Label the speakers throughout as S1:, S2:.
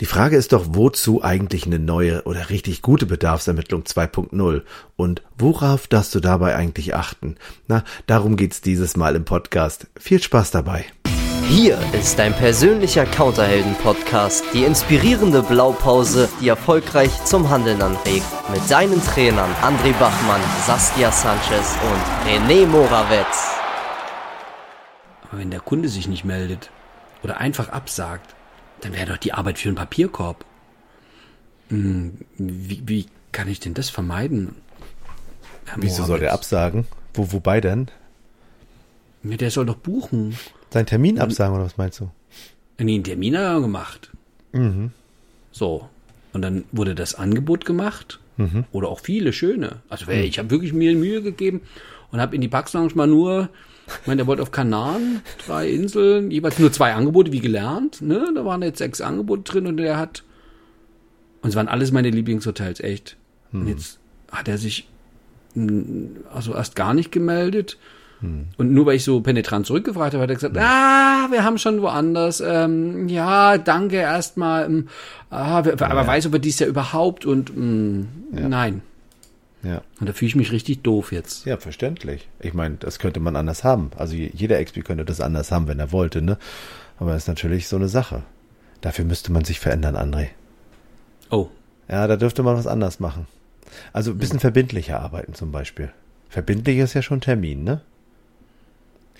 S1: Die Frage ist doch, wozu eigentlich eine neue oder richtig gute Bedarfsermittlung 2.0? Und worauf darfst du dabei eigentlich achten? Na, darum geht's dieses Mal im Podcast. Viel Spaß dabei.
S2: Hier ist dein persönlicher Counterhelden-Podcast, die inspirierende Blaupause, die erfolgreich zum Handeln anregt. Mit deinen Trainern André Bachmann, Saskia Sanchez und René Morawetz.
S3: Aber wenn der Kunde sich nicht meldet oder einfach absagt, dann wäre doch die Arbeit für einen Papierkorb. Hm, wie, wie kann ich denn das vermeiden?
S1: Herr Wieso soll der absagen? Wo, wobei denn?
S3: Ja, der soll doch buchen.
S1: Seinen Termin absagen oder was meinst du?
S3: Nee, einen Termin hat er gemacht. Mhm. So. Und dann wurde das Angebot gemacht. Mhm. Oder auch viele schöne. Also mhm. ich habe wirklich mir Mühe gegeben und habe in die Pax mal nur ich meine, der wollte auf Kanaren, drei Inseln, jeweils nur zwei Angebote, wie gelernt. Ne? Da waren jetzt sechs Angebote drin und der hat. Und es waren alles meine Lieblingshotels, echt. Hm. Und jetzt hat er sich hm, also erst gar nicht gemeldet. Hm. Und nur weil ich so penetrant zurückgefragt habe, hat er gesagt, hm. ah, wir haben schon woanders. Ähm, ja, danke erstmal. Ähm, ah, aber ja. weiß aber dies ja überhaupt und mh, hm, ja. nein. Ja. Und da fühle ich mich richtig doof jetzt.
S1: Ja, verständlich. Ich meine, das könnte man anders haben. Also jeder XP könnte das anders haben, wenn er wollte, ne? Aber das ist natürlich so eine Sache. Dafür müsste man sich verändern, André.
S3: Oh.
S1: Ja, da dürfte man was anders machen. Also ein bisschen mhm. verbindlicher arbeiten zum Beispiel. Verbindlich ist ja schon Termin, ne?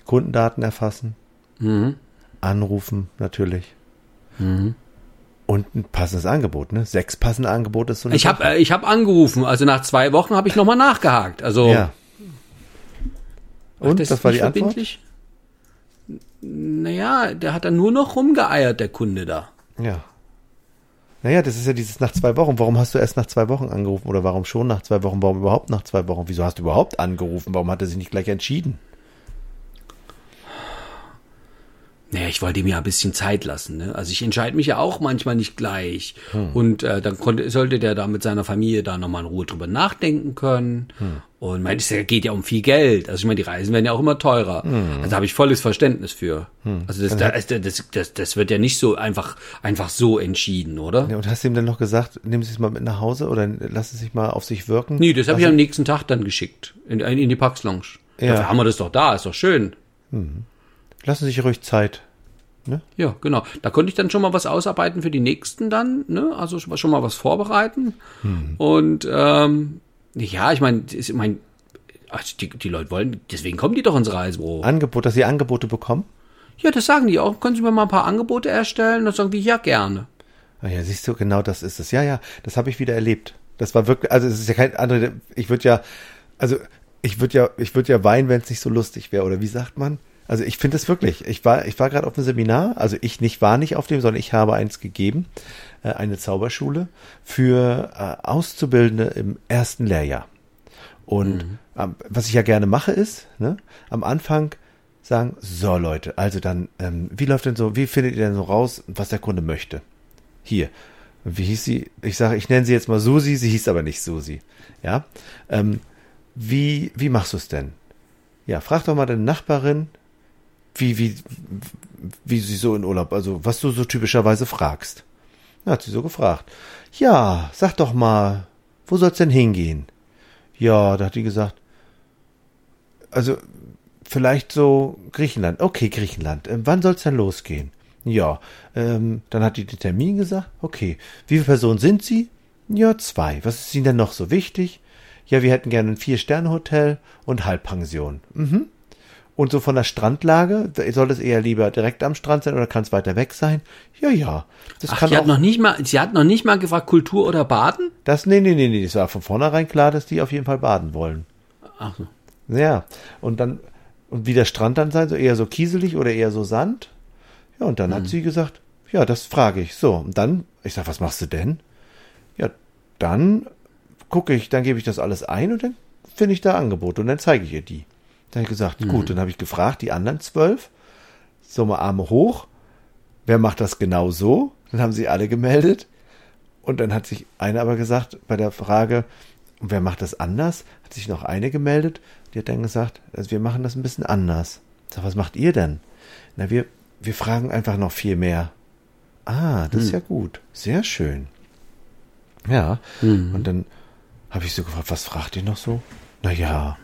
S1: Kundendaten erfassen. Mhm. Anrufen natürlich. Mhm. Und ein passendes Angebot, ne? Sechs passende Angebote ist so
S3: eine Ich habe äh, ich hab angerufen, also nach zwei Wochen habe ich nochmal nachgehakt. Also
S1: ja. Und das, das war die Antwort?
S3: Naja, der hat dann nur noch rumgeeiert, der Kunde da.
S1: Ja. Naja, das ist ja dieses nach zwei Wochen. Warum hast du erst nach zwei Wochen angerufen? Oder warum schon nach zwei Wochen? Warum überhaupt nach zwei Wochen? Wieso hast du überhaupt angerufen? Warum hat er sich nicht gleich entschieden?
S3: Naja, ich wollte mir ja ein bisschen Zeit lassen. Ne? Also ich entscheide mich ja auch manchmal nicht gleich. Hm. Und äh, dann konnte, sollte der da mit seiner Familie da nochmal in Ruhe drüber nachdenken können. Hm. Und mein, es geht ja um viel Geld. Also ich meine, die Reisen werden ja auch immer teurer. Hm. Also habe ich volles Verständnis für. Hm. Also das, das, das, das, das wird ja nicht so einfach, einfach so entschieden, oder?
S1: Ja, und hast du ihm dann noch gesagt, nehmen Sie es mal mit nach Hause oder lassen Sie sich mal auf sich wirken?
S3: Nee, das habe ich am nächsten Tag dann geschickt. In, in die Pax Lounge. Ja. Dafür haben wir das doch da, ist doch schön.
S1: Hm. Lassen Sie sich ruhig Zeit.
S3: Ne? Ja, genau. Da konnte ich dann schon mal was ausarbeiten für die nächsten dann, ne? Also schon mal was vorbereiten. Hm. Und ähm, ja, ich meine, ich mein, also die, die Leute wollen, deswegen kommen die doch ins Reisebüro.
S1: Angebot, dass sie Angebote bekommen?
S3: Ja, das sagen die auch. Können Sie mir mal ein paar Angebote erstellen? Dann sagen die, ja, gerne.
S1: Ah ja, siehst du, genau das ist es. Ja, ja, das habe ich wieder erlebt. Das war wirklich, also es ist ja kein andere, ich würde ja, also ich würde ja, ich würde ja weinen, wenn es nicht so lustig wäre. Oder wie sagt man? Also ich finde es wirklich. Ich war, ich war gerade auf einem Seminar, also ich nicht war nicht auf dem, sondern ich habe eins gegeben, äh, eine Zauberschule für äh, Auszubildende im ersten Lehrjahr. Und mhm. ähm, was ich ja gerne mache ist, ne, am Anfang sagen, so Leute, also dann, ähm, wie läuft denn so, wie findet ihr denn so raus, was der Kunde möchte? Hier. Wie hieß sie? Ich sage, ich nenne sie jetzt mal Susi, sie hieß aber nicht Susi. Ja. Ähm, wie, wie machst du es denn? Ja, frag doch mal deine Nachbarin, wie, wie, wie sie so in Urlaub, also was du so typischerweise fragst. Da hat sie so gefragt. Ja, sag doch mal, wo soll's denn hingehen? Ja, da hat die gesagt, also vielleicht so Griechenland. Okay, Griechenland. Ähm, wann soll's denn losgehen? Ja, ähm, dann hat die den Termin gesagt. Okay, wie viele Personen sind Sie? Ja, zwei. Was ist Ihnen denn noch so wichtig? Ja, wir hätten gerne ein Vier-Sterne-Hotel und Halbpension. Mhm. Und so von der Strandlage, soll es eher lieber direkt am Strand sein oder kann es weiter weg sein? Ja, ja.
S3: Das Ach, kann die auch, hat noch nicht mal, sie hat noch nicht mal gefragt, Kultur oder Baden?
S1: Das, nee, nee, nee, nee, das war von vornherein klar, dass die auf jeden Fall baden wollen.
S3: Ach so.
S1: Ja. Und dann, und wie der Strand dann sein, so eher so kieselig oder eher so Sand? Ja, und dann hm. hat sie gesagt, ja, das frage ich. So, und dann, ich sag, was machst du denn? Ja, dann gucke ich, dann gebe ich das alles ein und dann finde ich da Angebote und dann zeige ich ihr die. Dann habe ich gesagt, mhm. gut, dann habe ich gefragt, die anderen zwölf, so mal Arme hoch, wer macht das genau so? Dann haben sie alle gemeldet. Und dann hat sich eine aber gesagt, bei der Frage, wer macht das anders, hat sich noch eine gemeldet, die hat dann gesagt, also wir machen das ein bisschen anders. Ich sag, was macht ihr denn? Na, wir, wir fragen einfach noch viel mehr. Ah, das ist ja gut. Sehr schön. Ja. Und dann habe ich so gefragt, was fragt ihr noch so? Naja,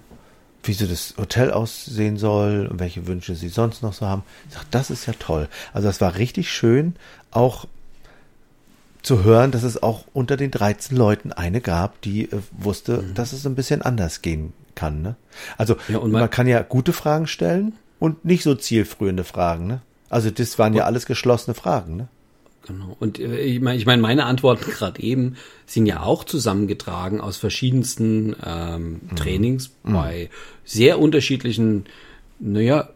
S1: wie so das Hotel aussehen soll und welche Wünsche sie sonst noch so haben. Ich sag, das ist ja toll. Also das war richtig schön, auch zu hören, dass es auch unter den 13 Leuten eine gab, die äh, wusste, dass es ein bisschen anders gehen kann. Ne? Also
S3: Ja,
S1: man,
S3: man-
S1: kann ja gute Fragen stellen und nicht so zielführende Fragen. Ne? Also das waren ja alles geschlossene Fragen. Ne?
S3: Genau. Und äh, ich meine, ich mein, meine Antworten gerade eben sind ja auch zusammengetragen aus verschiedensten ähm, Trainings bei sehr unterschiedlichen, naja,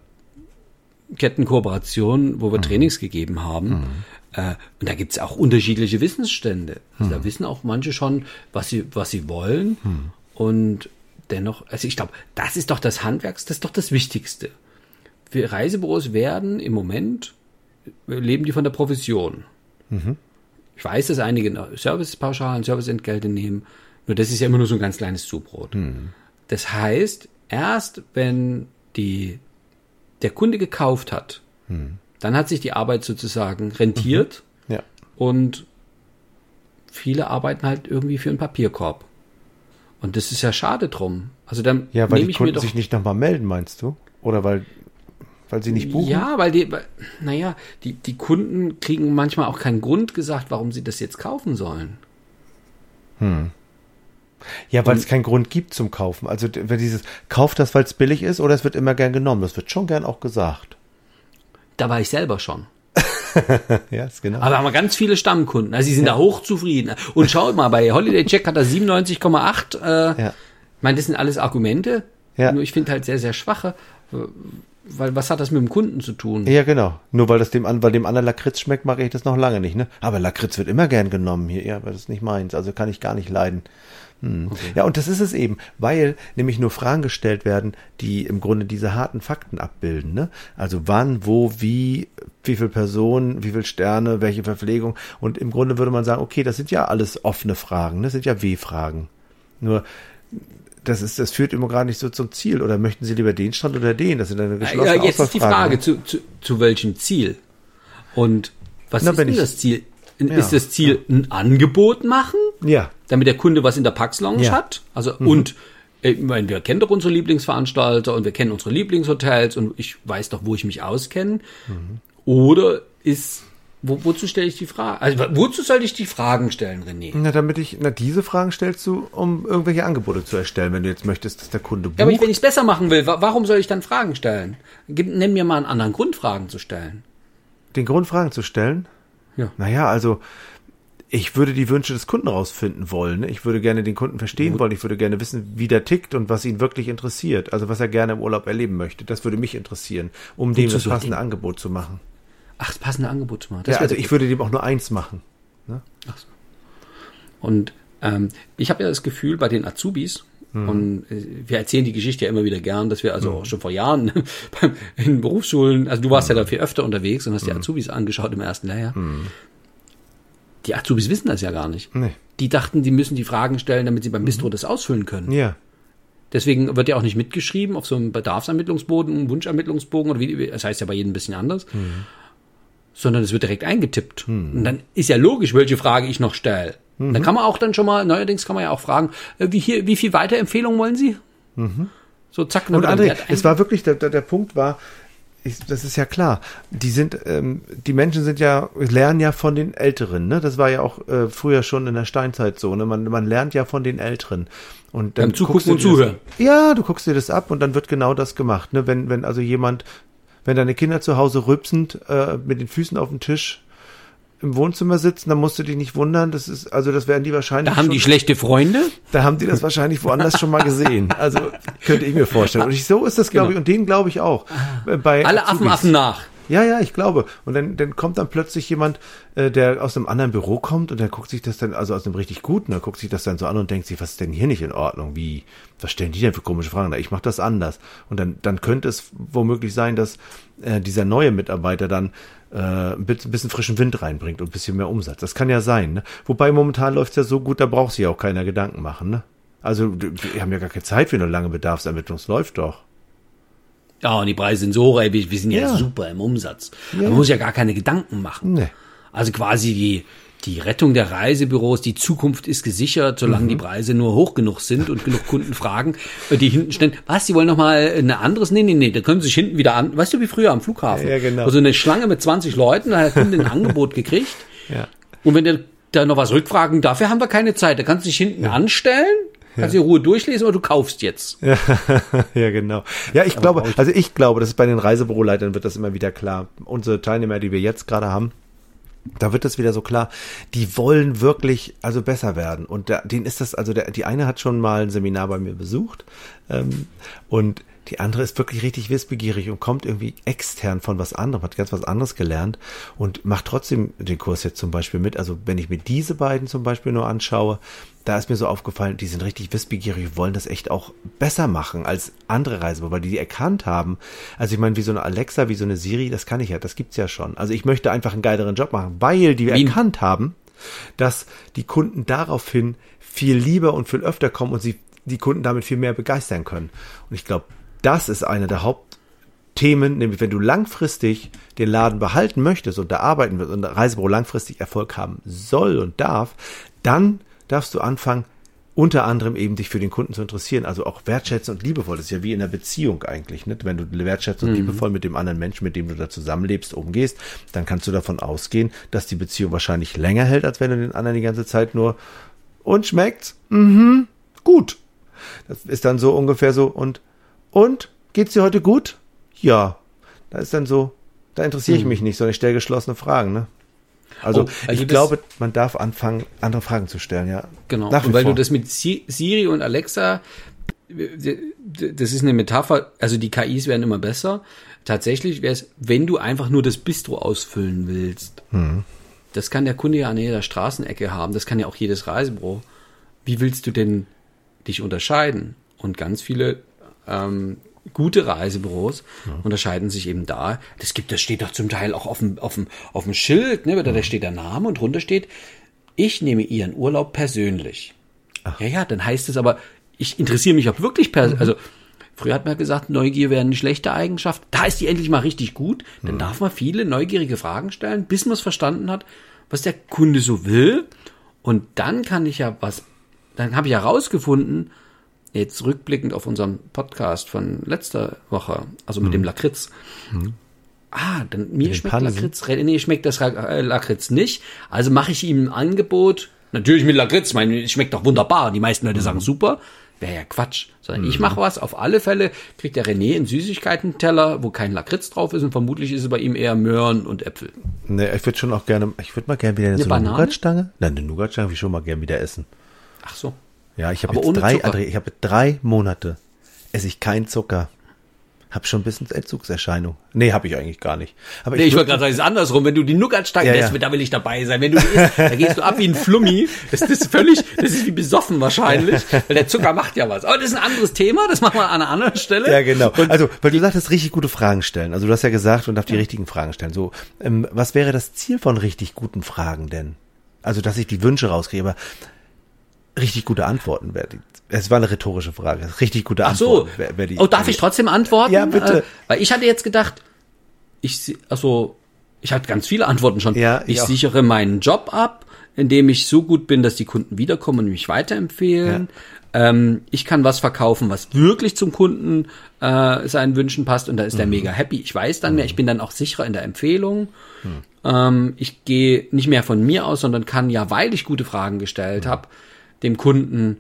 S3: Kettenkooperationen, wo wir Trainings gegeben haben. Äh, und da gibt's auch unterschiedliche Wissensstände. Also Da wissen auch manche schon, was sie, was sie wollen. Und dennoch, also ich glaube, das ist doch das Handwerks, das ist doch das Wichtigste. Wir Reisebüros werden im Moment, leben die von der Provision. Ich weiß, dass einige Servicepauschalen, Serviceentgelte nehmen, nur das ist ja immer nur so ein ganz kleines Zubrot. Das heißt, erst wenn die, der Kunde gekauft hat, dann hat sich die Arbeit sozusagen rentiert
S1: Ja.
S3: und viele arbeiten halt irgendwie für einen Papierkorb. Und das ist ja schade drum. Also dann
S1: Ja, weil
S3: nehme
S1: die
S3: ich mir
S1: Kunden
S3: doch
S1: sich nicht nochmal melden, meinst du? Oder weil, weil sie nicht buchen?
S3: Ja, weil die, naja, die, die Kunden kriegen manchmal auch keinen Grund gesagt, warum sie das jetzt kaufen sollen.
S1: Ja, weil es keinen Grund gibt zum Kaufen. Also wenn dieses, kauft das, weil es billig ist, oder es wird immer gern genommen. Das wird schon gern auch gesagt.
S3: Da war ich selber schon.
S1: Ja, ist genau.
S3: Aber haben wir ganz viele Stammkunden. Also sie sind da hochzufrieden. Und schaut mal, bei Holiday Check hat er 97,8. Äh,
S1: Ja.
S3: Ich meine, das sind alles Argumente.
S1: Ja.
S3: Nur ich finde halt sehr, sehr schwache. Weil was hat das mit dem Kunden zu tun?
S1: Ja, genau. Nur weil das dem, weil dem anderen Lakritz schmeckt, mache ich das noch lange nicht, ne? Aber Lakritz wird immer gern genommen hier. Ja, aber das ist nicht meins. Also kann ich gar nicht leiden. Hm. Ja, und das ist es eben, weil nämlich nur Fragen gestellt werden, die im Grunde diese harten Fakten abbilden, ne? Also wann, wo, wie, wie viel Personen, wie viel Sterne, welche Verpflegung. Und im Grunde würde man sagen, okay, das sind ja alles offene Fragen, ne? Das sind ja W-Fragen. Nur, das ist, das führt immer gar nicht so zum Ziel. Oder möchten Sie lieber den Strand oder den? Das sind eine geschlossene
S3: Ja, jetzt ist die Frage,
S1: ne?
S3: zu, zu, zu welchem Ziel? Und was
S1: Na,
S3: ist denn
S1: ich-
S3: das Ziel?
S1: Ja.
S3: Ist das Ziel ein Angebot machen?
S1: Ja,
S3: damit der Kunde was in der Pax Lounge
S1: Ja. Mhm.
S3: hat. Also und äh, ich meine, wir kennen doch unsere Lieblingsveranstalter und wir kennen unsere Lieblingshotels und ich weiß doch, wo ich mich auskenne.
S1: Mhm.
S3: Oder ist wo, wozu stelle ich die Frage? Also wozu soll ich die Fragen stellen, René?
S1: Na, damit ich, na, diese Fragen stellst du, um irgendwelche Angebote zu erstellen, wenn du jetzt möchtest, dass der Kunde bucht.
S3: Ja, aber wenn ich es besser machen will, wa warum soll ich dann Fragen stellen? Gib, nenn mir mal einen anderen Grund, Fragen zu stellen.
S1: den Grund Fragen zu stellen?
S3: Ja.
S1: Naja, also, ich würde die Wünsche des Kunden rausfinden wollen. ne? Ich würde gerne den Kunden verstehen wollen. Ich würde gerne wissen, wie der tickt und was ihn wirklich interessiert. Also, was er gerne im Urlaub erleben möchte. Das würde mich interessieren, um dem
S3: Wozu
S1: das passende
S3: ich-
S1: Angebot zu machen.
S3: Ach, das passende Angebot machen. Das
S1: Ja, also, ich würde dem auch nur eins machen.
S3: Und ähm, ich habe ja das Gefühl, bei den Azubis, und äh, wir erzählen die Geschichte ja immer wieder gern, dass wir also auch schon vor Jahren beim, in Berufsschulen, also du warst ja da viel öfter unterwegs und hast die Azubis angeschaut im ersten Lehrjahr. Die Azubis wissen das ja gar nicht.
S1: Nee.
S3: Die dachten, die müssen die Fragen stellen, damit sie beim Bistro das ausfüllen können.
S1: Ja.
S3: Deswegen wird ja auch nicht mitgeschrieben auf so einem Bedarfsermittlungsboden, einem Wunschermittlungsbogen oder wie, das heißt ja bei jedem ein bisschen anders, sondern es wird direkt eingetippt. Und dann ist ja logisch, welche Frage ich noch stelle. Da kann man auch dann schon mal, neuerdings kann man ja auch fragen, äh, wie, hier, wie viel Weiterempfehlungen wollen Sie? So zack. dann
S1: Und André,
S3: dann
S1: es war wirklich, der, der, der Punkt war, ich, das ist ja klar, die sind, ähm, die Menschen sind ja, lernen ja von den Älteren, ne? Das war ja auch äh, früher schon in der Steinzeit so, ne? Man, man lernt ja von den Älteren. Und dann
S3: Beim Zugucken und
S1: das-
S3: Zuhören.
S1: Ja, du guckst dir das ab und dann wird genau das gemacht, ne? Wenn, wenn also jemand, wenn deine Kinder zu Hause rülpsend äh, mit den Füßen auf dem Tisch im Wohnzimmer sitzen, dann musst du dich nicht wundern, das ist, also das werden die wahrscheinlich
S3: da haben
S1: schon,
S3: die schlechte Freunde.
S1: da haben die das wahrscheinlich woanders schon mal gesehen. Also könnte ich mir vorstellen. Und ich, so ist das, glaube
S3: Genau.
S1: ich, und den glaube ich auch. Äh, Bei
S3: Alle Affen
S1: Azubis.
S3: Affen nach.
S1: Ja, ja, ich glaube. Und dann, dann kommt dann plötzlich jemand, äh, der aus einem anderen Büro kommt und der guckt sich das dann, also aus einem richtig guten, der guckt sich das dann so an und denkt sich, was ist denn hier nicht in Ordnung? Wie, was stellen die denn für komische Fragen? Ich mache das anders. Und dann, dann könnte es womöglich sein, dass äh, dieser neue Mitarbeiter dann äh, ein bisschen, ein bisschen frischen Wind reinbringt und ein bisschen mehr Umsatz. Das kann ja sein. Ne? Wobei momentan läuft's ja so gut, da braucht sich ja auch keiner Gedanken machen. Ne? Also wir haben ja gar keine Zeit für eine lange Bedarfsermittlung. Es läuft doch.
S3: Ja, und die Preise sind so hoch, ey, wir, wir sind ja.
S1: Ja.
S3: super im Umsatz.
S1: Ja.
S3: Man muss ja gar keine Gedanken machen.
S1: Nee.
S3: Also quasi die, die Rettung der Reisebüros, die Zukunft ist gesichert, solange die Preise nur hoch genug sind und genug Kunden fragen, äh, die hinten stehen, was, die wollen noch mal ein anderes? Nee, nee, nee, da können sie sich hinten wieder an, weißt du, wie früher am Flughafen.
S1: Ja, genau.
S3: Also eine Schlange mit 20 Leuten, da hat der Kunde ein Angebot gekriegt.
S1: Ja.
S3: Und wenn der da noch was rückfragen, dafür haben wir keine Zeit. Da kannst du dich hinten anstellen, kannst in Ruhe durchlesen oder du kaufst jetzt.
S1: Ja, ja, genau. Ja, ich glaube, also ich glaube, das ist bei den Reisebüroleitern wird das immer wieder klar. Unsere Teilnehmer, die wir jetzt gerade haben, da wird es wieder so klar, die wollen wirklich also besser werden. Und da, denen ist das, also der, die eine hat schon mal ein Seminar bei mir besucht ähm, und die andere ist wirklich richtig wissbegierig und kommt irgendwie extern von was anderem, hat ganz was anderes gelernt und macht trotzdem den Kurs jetzt zum Beispiel mit. Also wenn ich mir diese beiden zum Beispiel nur anschaue, da ist mir so aufgefallen, die sind richtig wissbegierig, wollen das echt auch besser machen als andere Reisebüros, weil die die erkannt haben. Also ich meine, wie so eine Alexa, wie so eine Siri, das kann ich ja, das gibt's ja schon. Also ich möchte einfach einen geileren Job machen, weil die
S3: Wie-
S1: erkannt haben, dass die Kunden daraufhin viel lieber und viel öfter kommen und sie die Kunden damit viel mehr begeistern können. Und ich glaube, das ist eine der Hauptthemen, nämlich wenn du langfristig den Laden behalten möchtest und da arbeiten wirst und Reisebüro langfristig Erfolg haben soll und darf, dann darfst du anfangen, unter anderem eben dich für den Kunden zu interessieren, also auch wertschätzen und liebevoll. Das ist ja wie in einer Beziehung eigentlich, ne? Wenn du wertschätzen und liebevoll mit dem anderen Menschen, mit dem du da zusammenlebst, umgehst, dann kannst du davon ausgehen, dass die Beziehung wahrscheinlich länger hält, als wenn du den anderen die ganze Zeit nur und schmeckt's? Mhm, gut. Das ist dann so ungefähr so und und geht's dir heute gut? Ja. Da ist dann so, da interessiere ich mich nicht, sondern ich stelle geschlossene Fragen, ne? Also,
S3: Oh, also
S1: ich glaube, man darf anfangen, andere Fragen zu stellen, ja.
S3: Genau.
S1: Nach
S3: und weil
S1: vor.
S3: du das mit Si- Siri und Alexa, das ist eine Metapher, also die KIs werden immer besser. Tatsächlich wäre es, wenn du einfach nur das Bistro ausfüllen willst,
S1: Hm.
S3: das kann der Kunde ja an jeder Straßenecke haben, das kann ja auch jedes Reisebüro. Wie willst du denn dich unterscheiden? Und ganz viele ähm, gute Reisebüros unterscheiden sich eben da. Das gibt, das steht doch zum Teil auch auf dem, auf dem, auf dem Schild, ne? Da, da steht der Name und drunter steht, ich nehme Ihren Urlaub persönlich. Ja, ja, dann heißt es aber, ich interessiere mich auch wirklich per, also früher hat man gesagt, Neugier wäre eine schlechte Eigenschaft. Da ist die endlich mal richtig gut. Dann darf man viele neugierige Fragen stellen, bis man es verstanden hat, was der Kunde so will. Und dann kann ich ja was, dann habe ich herausgefunden, jetzt rückblickend auf unseren Podcast von letzter Woche, also mit dem Lakritz. Ah, dann mir schmeckt
S1: Pansen?
S3: Lakritz, nee, schmeckt das äh, Lakritz nicht. Also mache ich ihm ein Angebot. Natürlich mit Lakritz, ich meine, es schmeckt doch wunderbar. Die meisten Leute sagen super. Wäre ja Quatsch. Sondern ich mache was. Auf alle Fälle kriegt der René einen Süßigkeiten-Teller, wo kein Lakritz drauf ist und vermutlich ist es bei ihm eher Möhren und Äpfel.
S1: Ne, ich würde schon auch gerne, ich würde mal gerne wieder eine,
S3: Eine
S1: so? Nougatstange. Nein, eine Nougatstange würde ich schon mal gerne wieder essen.
S3: Ach so.
S1: Ja, ich habe jetzt drei,
S3: Zucker.
S1: André, ich habe drei Monate esse ich keinen Zucker. Hab schon ein bisschen Entzugserscheinung. Nee, habe ich eigentlich gar nicht. Aber
S3: Nee, ich
S1: würd-
S3: wollte gerade sagen, es ist andersrum. Wenn du die Nougat-Stange
S1: Ja,
S3: lässt,
S1: ja.
S3: da will ich dabei sein. Wenn du die isst, da gehst du ab wie ein Flummi. Das ist völlig, das ist wie besoffen wahrscheinlich. Weil der Zucker macht ja was. Aber das ist ein anderes Thema. Das machen wir an einer anderen Stelle.
S1: Ja, genau. Also, weil du sagtest, richtig gute Fragen stellen. Also, du hast ja gesagt, man darf die richtigen Fragen stellen. So, ähm, was wäre das Ziel von richtig guten Fragen denn? Also, dass ich die Wünsche rauskriege, aber richtig gute Antworten wäre die. Es war eine rhetorische Frage. Richtig gute
S3: Ach so.
S1: Antworten wär, wär die.
S3: oh, darf ich trotzdem antworten?
S1: Ja, bitte.
S3: Äh, weil ich hatte jetzt gedacht, ich, also, ich hatte ganz viele Antworten schon.
S1: Ja, ich
S3: ich sichere meinen Job ab, indem ich so gut bin, dass die Kunden wiederkommen und mich weiterempfehlen. Ähm, ich kann was verkaufen, was wirklich zum Kunden äh, seinen Wünschen passt und da ist er
S1: Mhm.
S3: mega happy. Ich weiß dann mehr, ich bin dann auch sicherer in der Empfehlung. Ähm, ich gehe nicht mehr von mir aus, sondern kann ja, weil ich gute Fragen gestellt
S1: Mhm.
S3: habe, dem Kunden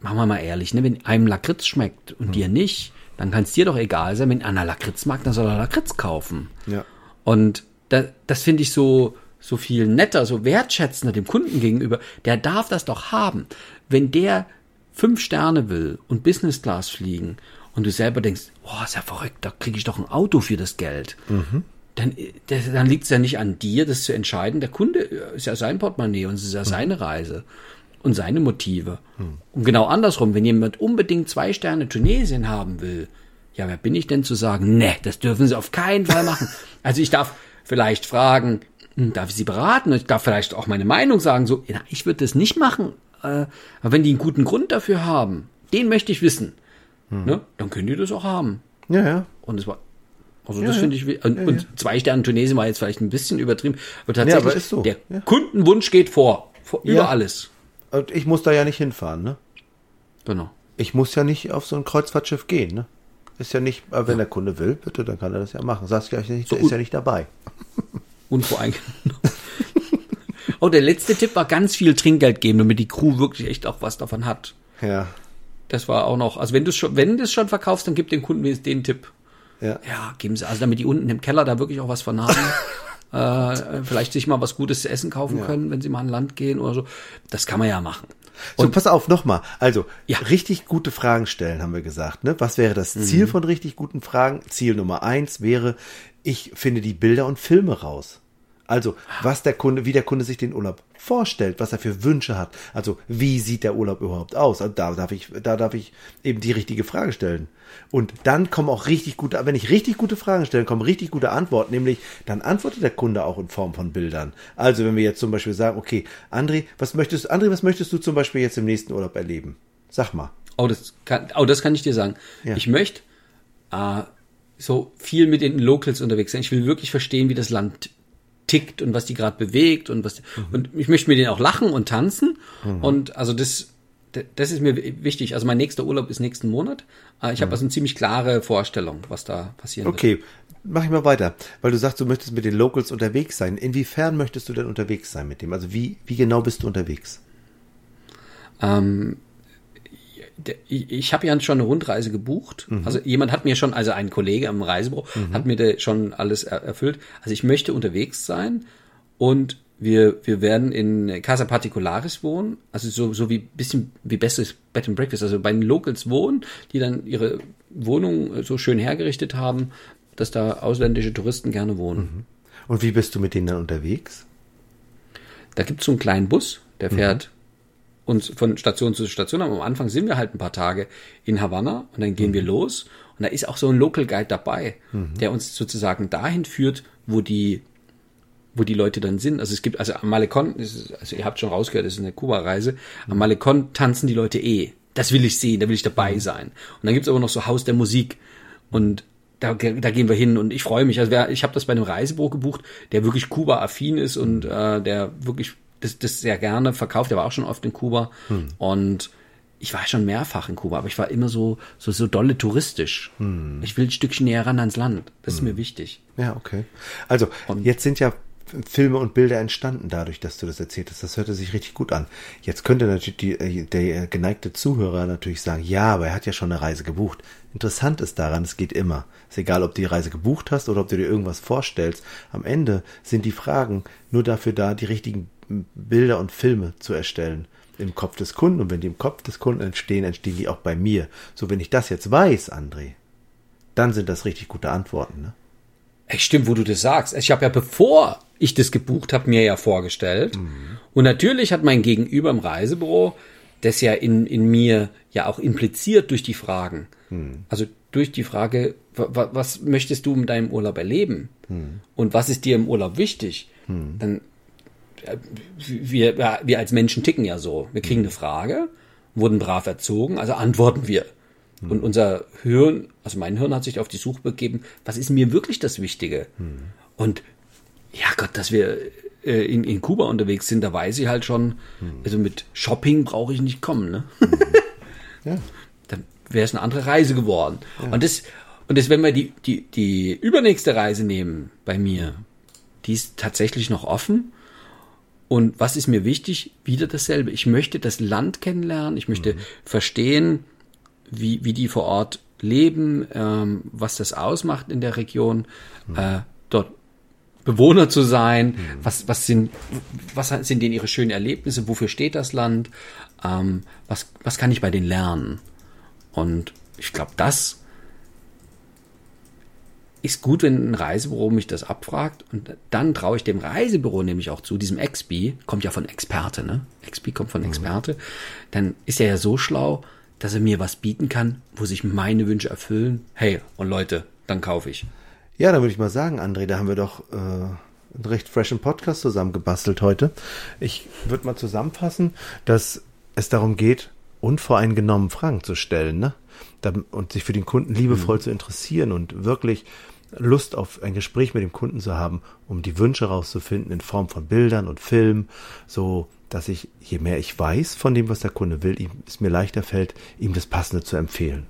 S3: machen wir mal ehrlich, ne, wenn einem Lakritz schmeckt und dir nicht, dann kann es dir doch egal sein, wenn einer Lakritz mag, dann soll er Lakritz kaufen.
S1: Ja.
S3: Und da, das finde ich so, so viel netter, so wertschätzender dem Kunden gegenüber. Der darf das doch haben. Wenn der fünf Sterne will und Business Class fliegen und du selber denkst, boah, ist ja verrückt, da kriege ich doch ein Auto für das Geld. Dann, äh, dann liegt es ja nicht an dir, das zu entscheiden. Der Kunde äh, ist ja sein Portemonnaie und es ist ja seine Reise und seine Motive. Und genau andersrum, wenn jemand unbedingt zwei Sterne Tunesien haben will, ja, wer bin ich denn zu sagen, ne, das dürfen Sie auf keinen Fall machen. Also ich darf vielleicht fragen, hm, darf ich Sie beraten? Ich darf vielleicht auch meine Meinung sagen, so, ja, ich würde das nicht machen. Äh, aber wenn die einen guten Grund dafür haben, den möchte ich wissen, ne, dann können die das auch haben.
S1: Ja, ja.
S3: Und es war Also
S1: Ja,
S3: das
S1: ja.
S3: finde ich, und,
S1: Ja,
S3: und zwei Sterne Tunesien war jetzt vielleicht ein bisschen übertrieben, aber tatsächlich,
S1: aber ist so.
S3: der. Kundenwunsch geht vor, vor über alles.
S1: Und ich muss da ja nicht hinfahren, ne?
S3: Genau.
S1: Ich muss ja nicht auf so ein Kreuzfahrtschiff gehen, ne? Ist ja nicht, aber wenn der Kunde will, bitte, dann kann er das ja machen. Sagst ja nicht, der
S3: So,
S1: ist ja nicht dabei.
S3: Unvoreingenommen. oh, der letzte Tipp war ganz viel Trinkgeld geben, damit die Crew wirklich echt auch was davon hat.
S1: Ja.
S3: Das war auch noch, also wenn du es schon, wenn du es schon verkaufst, dann gib den Kunden den Tipp.
S1: Ja.
S3: Ja, geben sie, also damit die unten im Keller da wirklich auch was von haben. äh, vielleicht sich mal was Gutes zu essen kaufen können, wenn sie mal an Land gehen oder so. Das kann man ja machen.
S1: So, pass auf, nochmal. Also,
S3: Ja. Mhm.
S1: richtig gute Fragen stellen, haben wir gesagt. Ne? Was wäre das Ziel von richtig guten Fragen? Ziel Nummer eins wäre, ich finde die Bilder und Filme raus. Also, was der Kunde, wie der Kunde sich den Urlaub vorstellt, was er für Wünsche hat. Also, wie sieht der Urlaub überhaupt aus? Also, da darf ich, da darf ich eben die richtige Frage stellen. Und dann kommen auch richtig gute, wenn ich richtig gute Fragen stelle, kommen richtig gute Antworten, nämlich dann antwortet der Kunde auch in Form von Bildern. Also, wenn wir jetzt zum Beispiel sagen, okay, André, was möchtest, André, was möchtest du zum Beispiel jetzt im nächsten Urlaub erleben? Sag mal.
S3: Oh, das kann, oh, das kann ich dir sagen.
S1: Ja.
S3: Ich möchte äh, so viel mit den Locals unterwegs sein. Ich will wirklich verstehen, wie das Land tickt und was die gerade bewegt und was und ich möchte mit denen auch lachen und tanzen und also das das ist mir wichtig. Also mein nächster Urlaub ist nächsten Monat. Äh, Ich habe also eine ziemlich klare Vorstellung, was da passieren wird.
S1: Okay, mach ich mal weiter. Weil du sagst, du möchtest mit den Locals unterwegs sein. Inwiefern möchtest du denn unterwegs sein mit dem? Also wie, wie genau bist du unterwegs?
S3: Ähm, ich habe ja schon eine Rundreise gebucht. Also jemand hat mir schon, also ein Kollege am Reisebüro hat mir da schon alles er erfüllt. Also ich möchte unterwegs sein und wir, wir werden in Casa Particularis wohnen, also so, so wie bisschen wie bestes Bed and Breakfast, also bei den Locals wohnen, die dann ihre Wohnung so schön hergerichtet haben, dass da ausländische Touristen gerne wohnen.
S1: Und wie bist du mit denen dann unterwegs?
S3: Da gibt's so einen kleinen Bus, der fährt uns von Station zu Station. Aber am Anfang sind wir halt ein paar Tage in Havanna und dann gehen wir los. Und da ist auch so ein Local Guide dabei, der uns sozusagen dahin führt, wo die, wo die Leute dann sind. Also es gibt, also am Malecon, ist- also ihr habt schon rausgehört, das ist eine Kuba-Reise. Am Malecon tanzen die Leute eh. Das will ich sehen, da will ich dabei sein. Und dann gibt's aber noch so Haus der Musik. Und da, da gehen wir hin und ich freue mich. Also wer, ich habe das bei einem Reisebüro gebucht, der wirklich Kuba-affin ist und äh, der wirklich das, das sehr gerne verkauft. Der war auch schon oft in Kuba und ich war schon mehrfach in Kuba, aber ich war immer so so so dolle touristisch. Ich will ein Stückchen näher ran ans Land. Das ist mir wichtig.
S1: Ja, okay. Also, jetzt sind ja Filme und Bilder entstanden dadurch, dass du das erzählt hast. Das hörte sich richtig gut an. Jetzt könnte natürlich die, äh, der geneigte Zuhörer natürlich sagen, ja, aber er hat ja schon eine Reise gebucht. Interessant ist daran, es geht immer. Ist egal, ob du die Reise gebucht hast oder ob du dir irgendwas vorstellst. Am Ende sind die Fragen nur dafür da, die richtigen Bilder und Filme zu erstellen im Kopf des Kunden. Und wenn die im Kopf des Kunden entstehen, entstehen die auch bei mir. So, wenn ich das jetzt weiß, André, dann sind das richtig gute Antworten. Ne?
S3: Ey, stimmt, wo du das sagst. Ich habe ja, bevor ich das gebucht habe, mir ja vorgestellt. Und natürlich hat mein Gegenüber im Reisebüro das ja in, in mir ja auch impliziert durch die Fragen. Also durch die Frage, wa- wa- was möchtest du in deinem Urlaub erleben? Und was ist dir im Urlaub wichtig? Dann äh, wir, wir als Menschen ticken ja so. Wir kriegen eine Frage, wurden brav erzogen, also antworten wir. Und unser Hirn, also mein Hirn hat sich auf die Suche begeben, was ist mir wirklich das Wichtige? Und ja Gott, dass wir äh, in, in Kuba unterwegs sind, da weiß ich halt schon, also mit Shopping brauche ich nicht kommen, ne?
S1: Ja.
S3: Dann wäre es eine andere Reise geworden. Und das, und das, wenn wir die, die, die übernächste Reise nehmen bei mir, die ist tatsächlich noch offen. Und was ist mir wichtig? Wieder dasselbe. Ich möchte das Land kennenlernen. Ich möchte verstehen, wie, wie die vor Ort leben, ähm, was das ausmacht in der Region, äh, dort Bewohner zu sein, was, was sind, was sind denn ihre schönen Erlebnisse, wofür steht das Land, ähm, was, was kann ich bei denen lernen? Und ich glaube, das ist gut, wenn ein Reisebüro mich das abfragt und dann traue ich dem Reisebüro nämlich auch zu, diesem XP, kommt ja von Experte, ne? XP kommt von Experte, dann ist er ja so schlau, dass er mir was bieten kann, wo sich meine Wünsche erfüllen. Hey, und Leute, dann kaufe ich.
S1: Ja, dann würde ich mal sagen, André, da haben wir doch äh, einen recht freshen Podcast zusammengebastelt heute. Ich würde mal zusammenfassen, dass es darum geht, unvoreingenommen Fragen zu stellen, ne? Und sich für den Kunden liebevoll zu interessieren und wirklich Lust auf ein Gespräch mit dem Kunden zu haben, um die Wünsche rauszufinden in Form von Bildern und Filmen, so dass ich, je mehr ich weiß von dem, was der Kunde will, ihm, es mir leichter fällt, ihm das Passende zu empfehlen.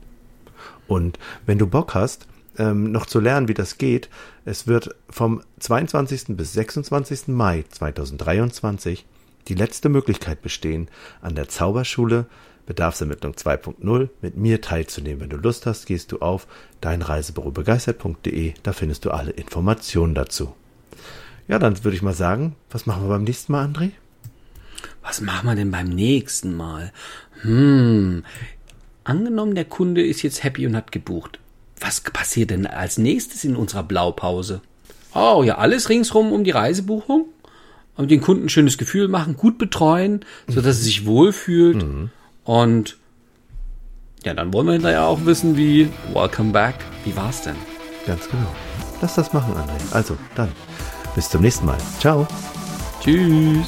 S1: Und wenn du Bock hast, ähm, noch zu lernen, wie das geht, es wird vom 22. bis 26. Mai 2023 die letzte Möglichkeit bestehen, an der Zauberschule Bedarfsermittlung 2.0 mit mir teilzunehmen. Wenn du Lust hast, gehst du auf deinreisebürobegeistert.de, da findest du alle Informationen dazu. Ja, dann würde ich mal sagen, was machen wir beim nächsten Mal, André?
S3: Was machen wir denn beim nächsten Mal? Hm, angenommen, der Kunde ist jetzt happy und hat gebucht. Was passiert denn als nächstes in unserer Blaupause? Oh, ja, alles ringsrum um die Reisebuchung? Und den Kunden ein schönes Gefühl machen, gut betreuen, so dass er sich wohlfühlt. Mhm. Und ja, dann wollen wir hinterher auch wissen, wie Welcome Back, wie war's denn?
S1: Ganz genau. Lass das machen, André. Also, dann, bis zum nächsten Mal. Ciao.
S3: Tschüss.